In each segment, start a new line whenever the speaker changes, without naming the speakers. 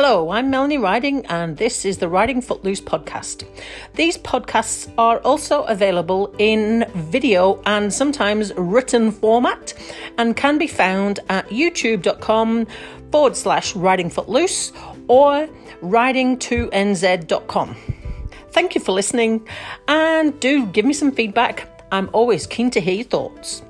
Hello, I'm Melanie Riding, and this is the Riding Footloose podcast. These podcasts are also available in video and sometimes written format and can be found at youtube.com forward slash riding footloose or riding2nz.com. Thank you for listening and do give me some feedback. I'm always keen to hear your thoughts.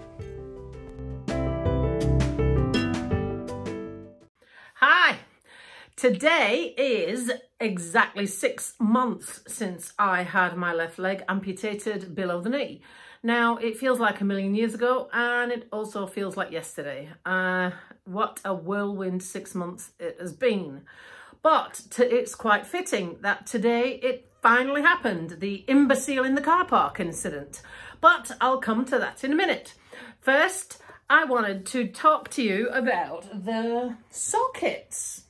Today is exactly six months since I had my left leg amputated below the knee. Now, it feels like a million years ago and it also feels like yesterday. Uh, what a whirlwind six months it has been. But it's quite fitting that today it finally happened, the imbecile in the car park incident. But I'll come to that in a minute. First, I wanted to talk to you about the sockets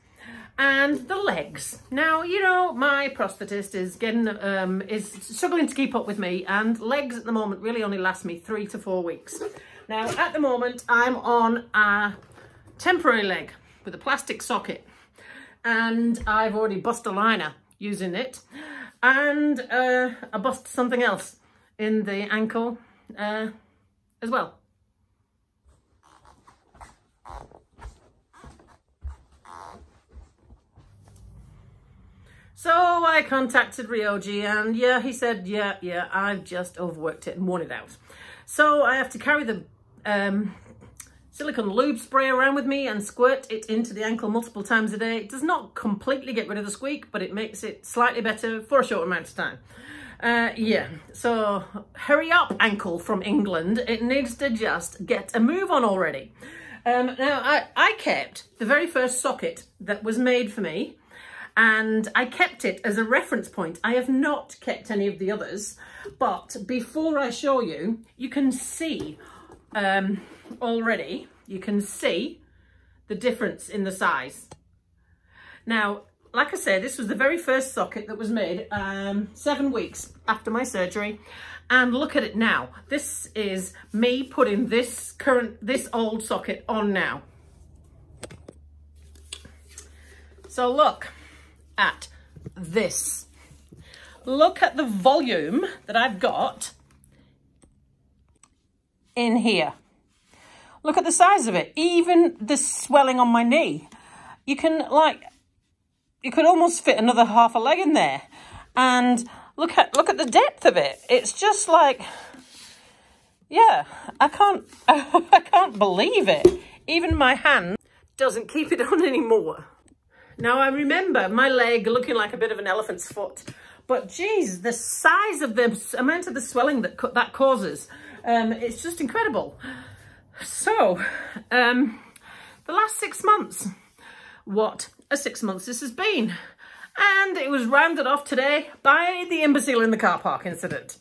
and the legs. Now, you know, my prosthetist is getting, um, is struggling to keep up with me and legs at the moment really only last me three to four weeks. Now, at the moment, I'm on a temporary leg with a plastic socket and I've already bust a liner using it and uh, I bust something else in the ankle uh, as well. So I contacted Ryoji and yeah, he said, yeah, yeah, I've just overworked it and worn it out. So I have to carry the um, silicone lube spray around with me and squirt it into the ankle multiple times a day. It does not completely get rid of the squeak, but it makes it slightly better for a short amount of time. Uh, yeah, so hurry up, ankle from England. It needs to just get a move on already. Um, now, I, I kept the very first socket that was made for me and I kept it as a reference point. I have not kept any of the others, but before I show you, you can see um, already, you can see the difference in the size. Now, like I said, this was the very first socket that was made um, seven weeks after my surgery. And look at it now. This is me putting this current, this old socket on now. So look, at this. Look at the volume that I've got in here. Look at the size of it. Even the swelling on my knee. You can like, you could almost fit another half a leg in there. And look at, look at the depth of it. It's just like, yeah, I can't, I can't believe it. Even my hand doesn't keep it on anymore. Now I remember my leg looking like a bit of an elephant's foot, but geez, the size of the amount of the swelling that that causes, um, it's just incredible. So, um, the last six months, what a six months this has been. And it was rounded off today by the imbecile in the car park incident.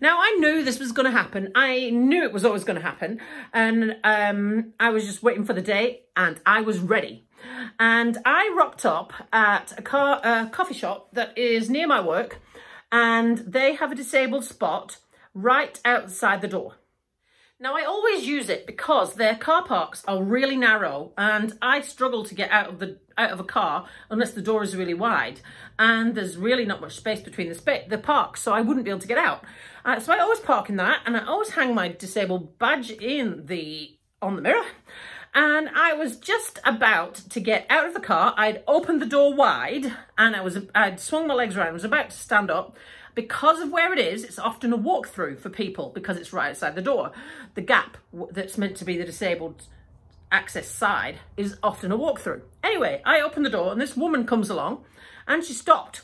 Now, I knew this was going to happen. I knew it was always going to happen. And um, I was just waiting for the day and I was ready. And I rocked up at a, car, a coffee shop that is near my work and they have a disabled spot right outside the door. Now I always use it because their car parks are really narrow and I struggle to get out of the out of a car unless the door is really wide and there's really not much space between the spa the parks so I wouldn't be able to get out. Uh, so I always park in that and I always hang my disabled badge in the on the mirror and I was just about to get out of the car. I'd opened the door wide and I was, I'd swung my legs around. I was about to stand up. Because of where it is, it's often a walkthrough for people because it's right outside the door. The gap that's meant to be the disabled access side is often a walkthrough. Anyway, I opened the door and this woman comes along and she stopped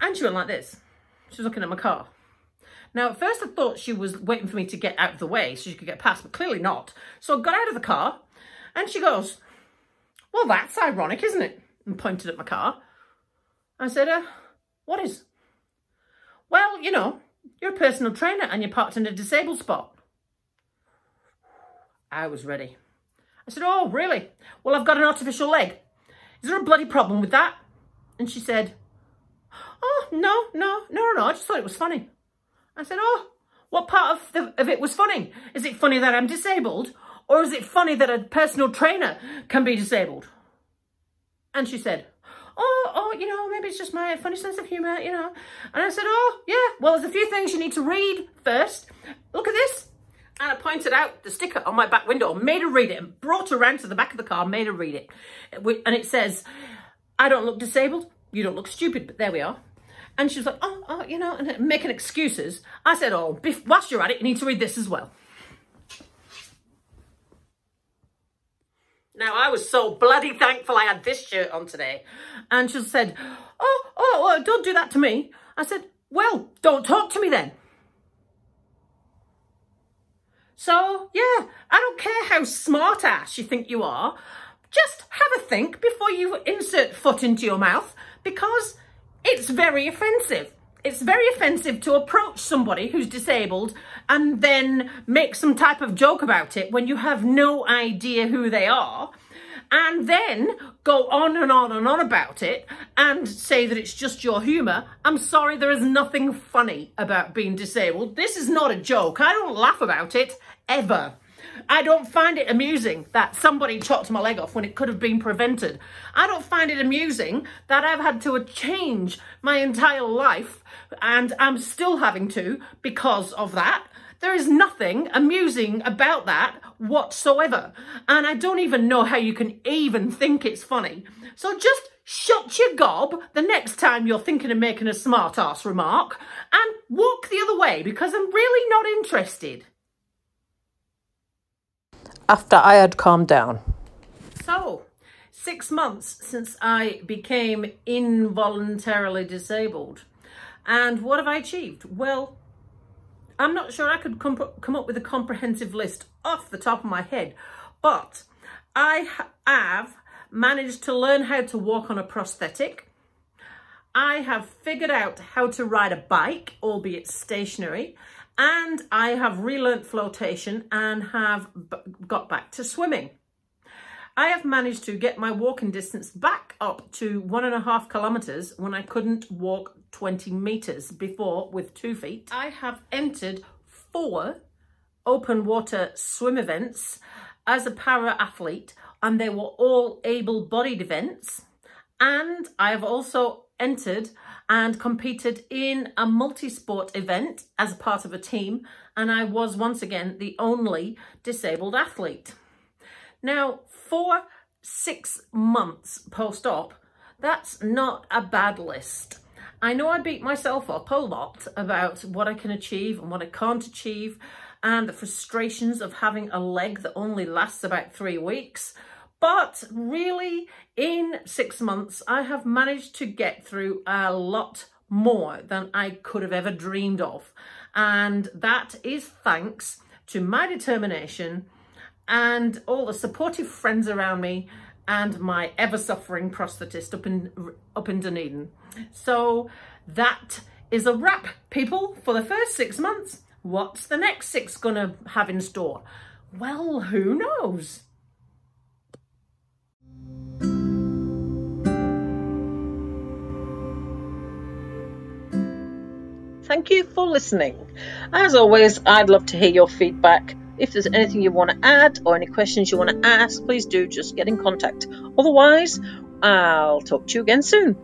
and she went like this. She was looking at my car. Now, at first I thought she was waiting for me to get out of the way so she could get past, but clearly not. So I got out of the car and she goes, well, that's ironic, isn't it? And pointed at my car. I said, uh, what is? Well, you know, you're a personal trainer and you're parked in a disabled spot. I was ready. I said, oh, really? Well, I've got an artificial leg. Is there a bloody problem with that? And she said, oh, no, no, no, no, no. I just thought it was funny. I said, oh, what part of, the, of it was funny? Is it funny that I'm disabled or is it funny that a personal trainer can be disabled? And she said, oh, oh, you know, maybe it's just my funny sense of humour, you know. And I said, oh, yeah, well, there's a few things you need to read first. Look at this. And I pointed out the sticker on my back window, made her read it, and brought her around to the back of the car, made her read it. And it says, I don't look disabled, you don't look stupid, but there we are. And she was like, oh, oh, you know, and making excuses. I said, oh, whilst you're at it, you need to read this as well. Now, I was so bloody thankful I had this shirt on today. And she said, oh, oh, oh, don't do that to me. I said, well, don't talk to me then. So, yeah, I don't care how smart ass you think you are. Just have a think before you insert foot into your mouth because it's very offensive. It's very offensive to approach somebody who's disabled and then make some type of joke about it when you have no idea who they are and then go on and on and on about it and say that it's just your humour. I'm sorry, there is nothing funny about being disabled. This is not a joke. I don't laugh about it ever. I don't find it amusing that somebody chopped my leg off when it could have been prevented. I don't find it amusing that I've had to change my entire life and I'm still having to because of that. There is nothing amusing about that whatsoever. And I don't even know how you can even think it's funny. So just shut your gob the next time you're thinking of making a smart ass remark and walk the other way because I'm really not interested. After I had calmed down. So, six months since I became involuntarily disabled. And what have I achieved? Well, I'm not sure I could come, up with a comprehensive list off the top of my head, but I have managed to learn how to walk on a prosthetic. I have figured out how to ride a bike, albeit stationary, and I have relearned flotation and have got back to swimming. I have managed to get my walking distance back up to one and a half kilometres when I couldn't walk 20 metres before with two feet. I have entered four open water swim events as a para athlete and they were all able-bodied events and I have also entered and competed in a multi-sport event as part of a team and I was once again the only disabled athlete. Now, for six months post-op, that's not a bad list. I know I beat myself up a lot about what I can achieve and what I can't achieve and the frustrations of having a leg that only lasts about three weeks. But really, in six months, I have managed to get through a lot more than I could have ever dreamed of. And that is thanks to my determination and all the supportive friends around me and my ever-suffering prosthetist up in, up in Dunedin. So that is a wrap, people, for the first six months. What's the next six gonna have in store? Well, who knows? Thank you for listening. As always, I'd love to hear your feedback if there's anything you want to add or any questions you want to ask, please do just get in contact. Otherwise, I'll talk to you again soon.